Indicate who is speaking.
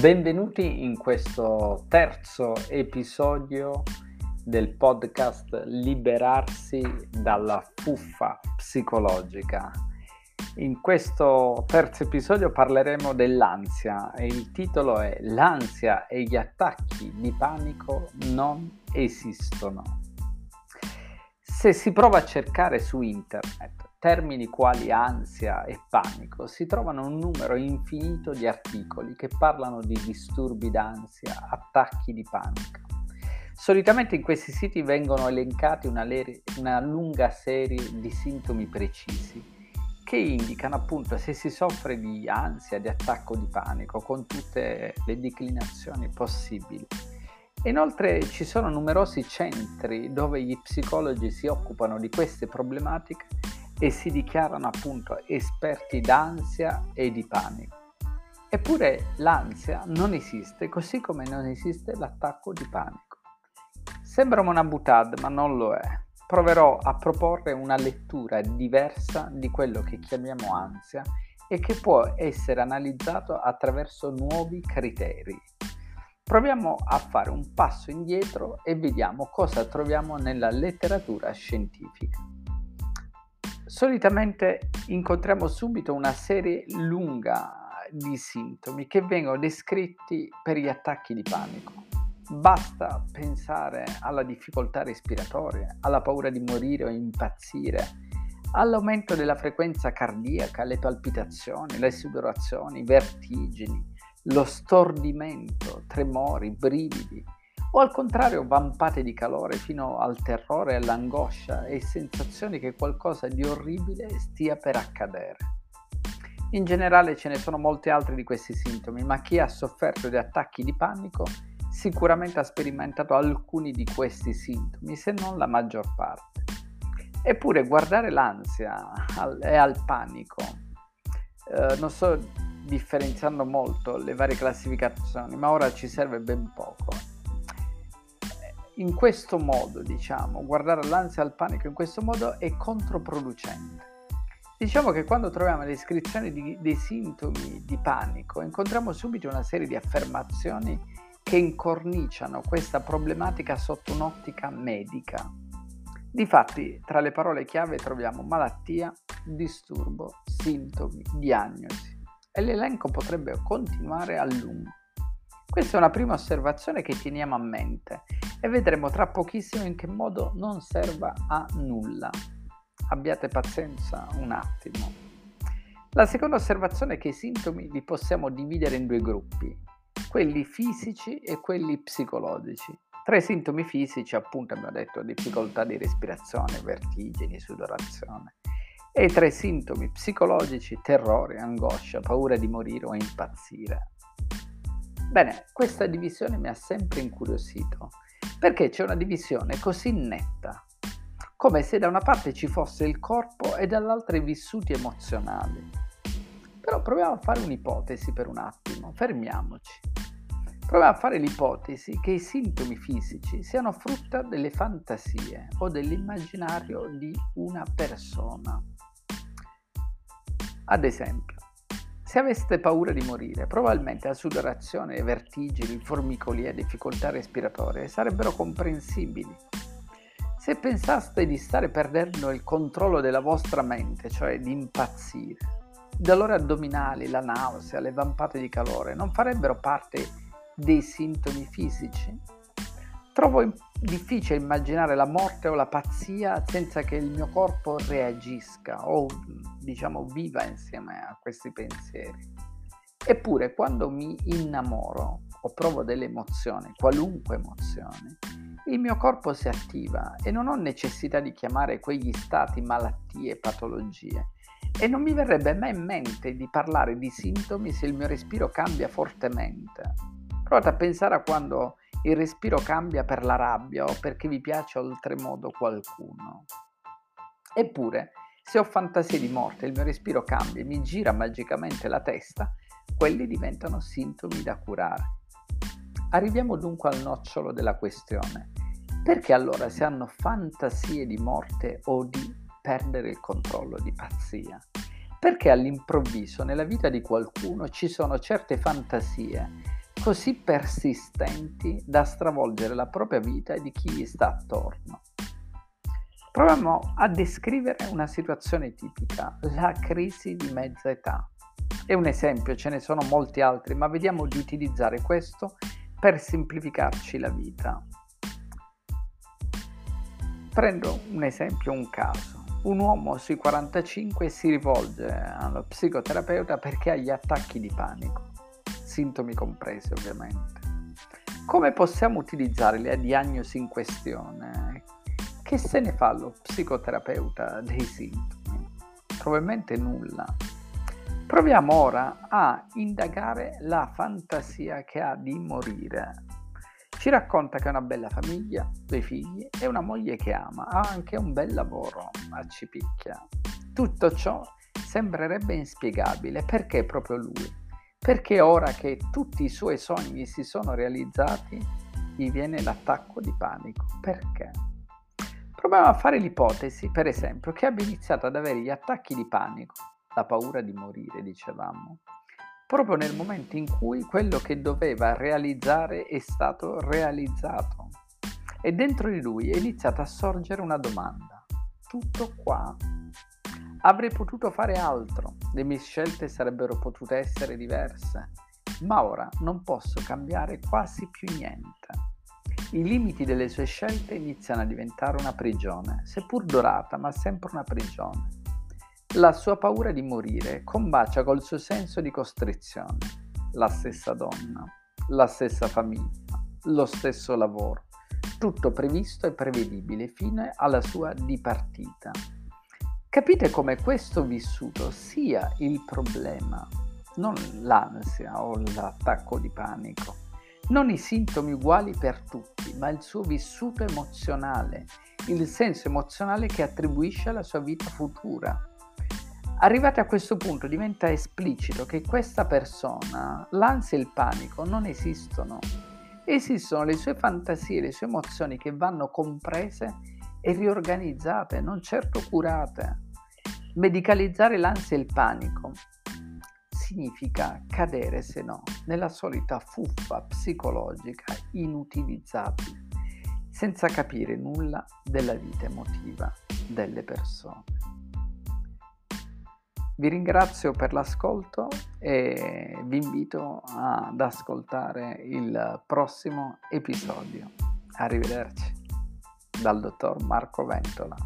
Speaker 1: Benvenuti in questo terzo episodio del podcast Liberarsi dalla fuffa psicologica. In questo terzo episodio parleremo dell'ansia e il titolo è L'ansia e gli attacchi di panico non esistono. Se si prova a cercare su internet termini quali ansia e panico, si trovano un numero infinito di articoli che parlano di disturbi d'ansia, attacchi di panico. Solitamente in questi siti vengono elencati una, le- una lunga serie di sintomi precisi che indicano appunto se si soffre di ansia, di attacco di panico, con tutte le declinazioni possibili. Inoltre ci sono numerosi centri dove gli psicologi si occupano di queste problematiche e si dichiarano appunto esperti d'ansia e di panico. Eppure l'ansia non esiste, così come non esiste l'attacco di panico. Sembra una butad, ma non lo è. Proverò a proporre una lettura diversa di quello che chiamiamo ansia e che può essere analizzato attraverso nuovi criteri. Proviamo a fare un passo indietro e vediamo cosa troviamo nella letteratura scientifica. Solitamente incontriamo subito una serie lunga di sintomi che vengono descritti per gli attacchi di panico. Basta pensare alla difficoltà respiratoria, alla paura di morire o impazzire, all'aumento della frequenza cardiaca, le palpitazioni, le sudorazioni, i vertigini, lo stordimento, tremori, brividi, o al contrario vampate di calore fino al terrore, all'angoscia e sensazioni che qualcosa di orribile stia per accadere. In generale ce ne sono molti altri di questi sintomi, ma chi ha sofferto di attacchi di panico sicuramente ha sperimentato alcuni di questi sintomi, se non la maggior parte. Eppure guardare l'ansia e al panico, eh, non sto differenziando molto le varie classificazioni, ma ora ci serve ben poco in questo modo, diciamo, guardare l'ansia e il panico in questo modo è controproducente. Diciamo che quando troviamo le descrizioni di, dei sintomi di panico, incontriamo subito una serie di affermazioni che incorniciano questa problematica sotto un'ottica medica. Difatti, tra le parole chiave troviamo malattia, disturbo, sintomi, diagnosi e l'elenco potrebbe continuare a lungo. Questa è una prima osservazione che teniamo a mente e vedremo tra pochissimo in che modo non serva a nulla. Abbiate pazienza un attimo. La seconda osservazione è che i sintomi li possiamo dividere in due gruppi, quelli fisici e quelli psicologici. Tra i sintomi fisici, appunto, abbiamo detto difficoltà di respirazione, vertigini, sudorazione. E tra i sintomi psicologici, terrore, angoscia, paura di morire o impazzire. Bene, questa divisione mi ha sempre incuriosito perché c'è una divisione così netta, come se da una parte ci fosse il corpo e dall'altra i vissuti emozionali. Però proviamo a fare un'ipotesi per un attimo, fermiamoci. Proviamo a fare l'ipotesi che i sintomi fisici siano frutto delle fantasie o dell'immaginario di una persona. Ad esempio, se aveste paura di morire, probabilmente la sudorazione, vertigini, formicolia, difficoltà respiratorie sarebbero comprensibili. Se pensaste di stare perdendo il controllo della vostra mente, cioè di impazzire, i dolori addominali, la nausea, le vampate di calore non farebbero parte dei sintomi fisici? Trovo difficile immaginare la morte o la pazzia senza che il mio corpo reagisca o diciamo viva insieme a questi pensieri. Eppure quando mi innamoro o provo delle emozioni, qualunque emozione, il mio corpo si attiva e non ho necessità di chiamare quegli stati malattie, patologie. E non mi verrebbe mai in mente di parlare di sintomi se il mio respiro cambia fortemente. Provate a pensare a quando il respiro cambia per la rabbia o perché vi piace oltremodo qualcuno. Eppure, se ho fantasie di morte il mio respiro cambia e mi gira magicamente la testa, quelli diventano sintomi da curare. Arriviamo dunque al nocciolo della questione. Perché allora si hanno fantasie di morte o di perdere il controllo, di pazzia? Perché all'improvviso nella vita di qualcuno ci sono certe fantasie così persistenti da stravolgere la propria vita e di chi gli sta attorno. Proviamo a descrivere una situazione tipica, la crisi di mezza età. È un esempio, ce ne sono molti altri, ma vediamo di utilizzare questo per semplificarci la vita. Prendo un esempio, un caso. Un uomo sui 45 si rivolge allo psicoterapeuta perché ha gli attacchi di panico, sintomi compresi ovviamente. Come possiamo utilizzare la diagnosi in questione? Che se ne fa lo psicoterapeuta dei sintomi? Probabilmente nulla. Proviamo ora a indagare la fantasia che ha di morire ci racconta che ha una bella famiglia, due figli e una moglie che ama, ha anche un bel lavoro a Cipicchia. Tutto ciò sembrerebbe inspiegabile perché proprio lui? Perché ora che tutti i suoi sogni si sono realizzati, gli viene l'attacco di panico. Perché? Proviamo a fare l'ipotesi, per esempio, che abbia iniziato ad avere gli attacchi di panico, la paura di morire, dicevamo, proprio nel momento in cui quello che doveva realizzare è stato realizzato. E dentro di lui è iniziata a sorgere una domanda. Tutto qua? Avrei potuto fare altro, le mie scelte sarebbero potute essere diverse, ma ora non posso cambiare quasi più niente. I limiti delle sue scelte iniziano a diventare una prigione, seppur dorata, ma sempre una prigione. La sua paura di morire combacia col suo senso di costrizione, la stessa donna, la stessa famiglia, lo stesso lavoro, tutto previsto e prevedibile fino alla sua dipartita. Capite come questo vissuto sia il problema, non l'ansia o l'attacco di panico, non i sintomi uguali per tutti, ma il suo vissuto emozionale, il senso emozionale che attribuisce alla sua vita futura. Arrivati a questo punto diventa esplicito che questa persona, l'ansia e il panico non esistono. Esistono le sue fantasie, le sue emozioni che vanno comprese e riorganizzate, non certo curate. Medicalizzare l'ansia e il panico significa cadere, se no, nella solita fuffa psicologica inutilizzabile, senza capire nulla della vita emotiva delle persone. Vi ringrazio per l'ascolto e vi invito ad ascoltare il prossimo episodio. Arrivederci dal dottor Marco Ventola.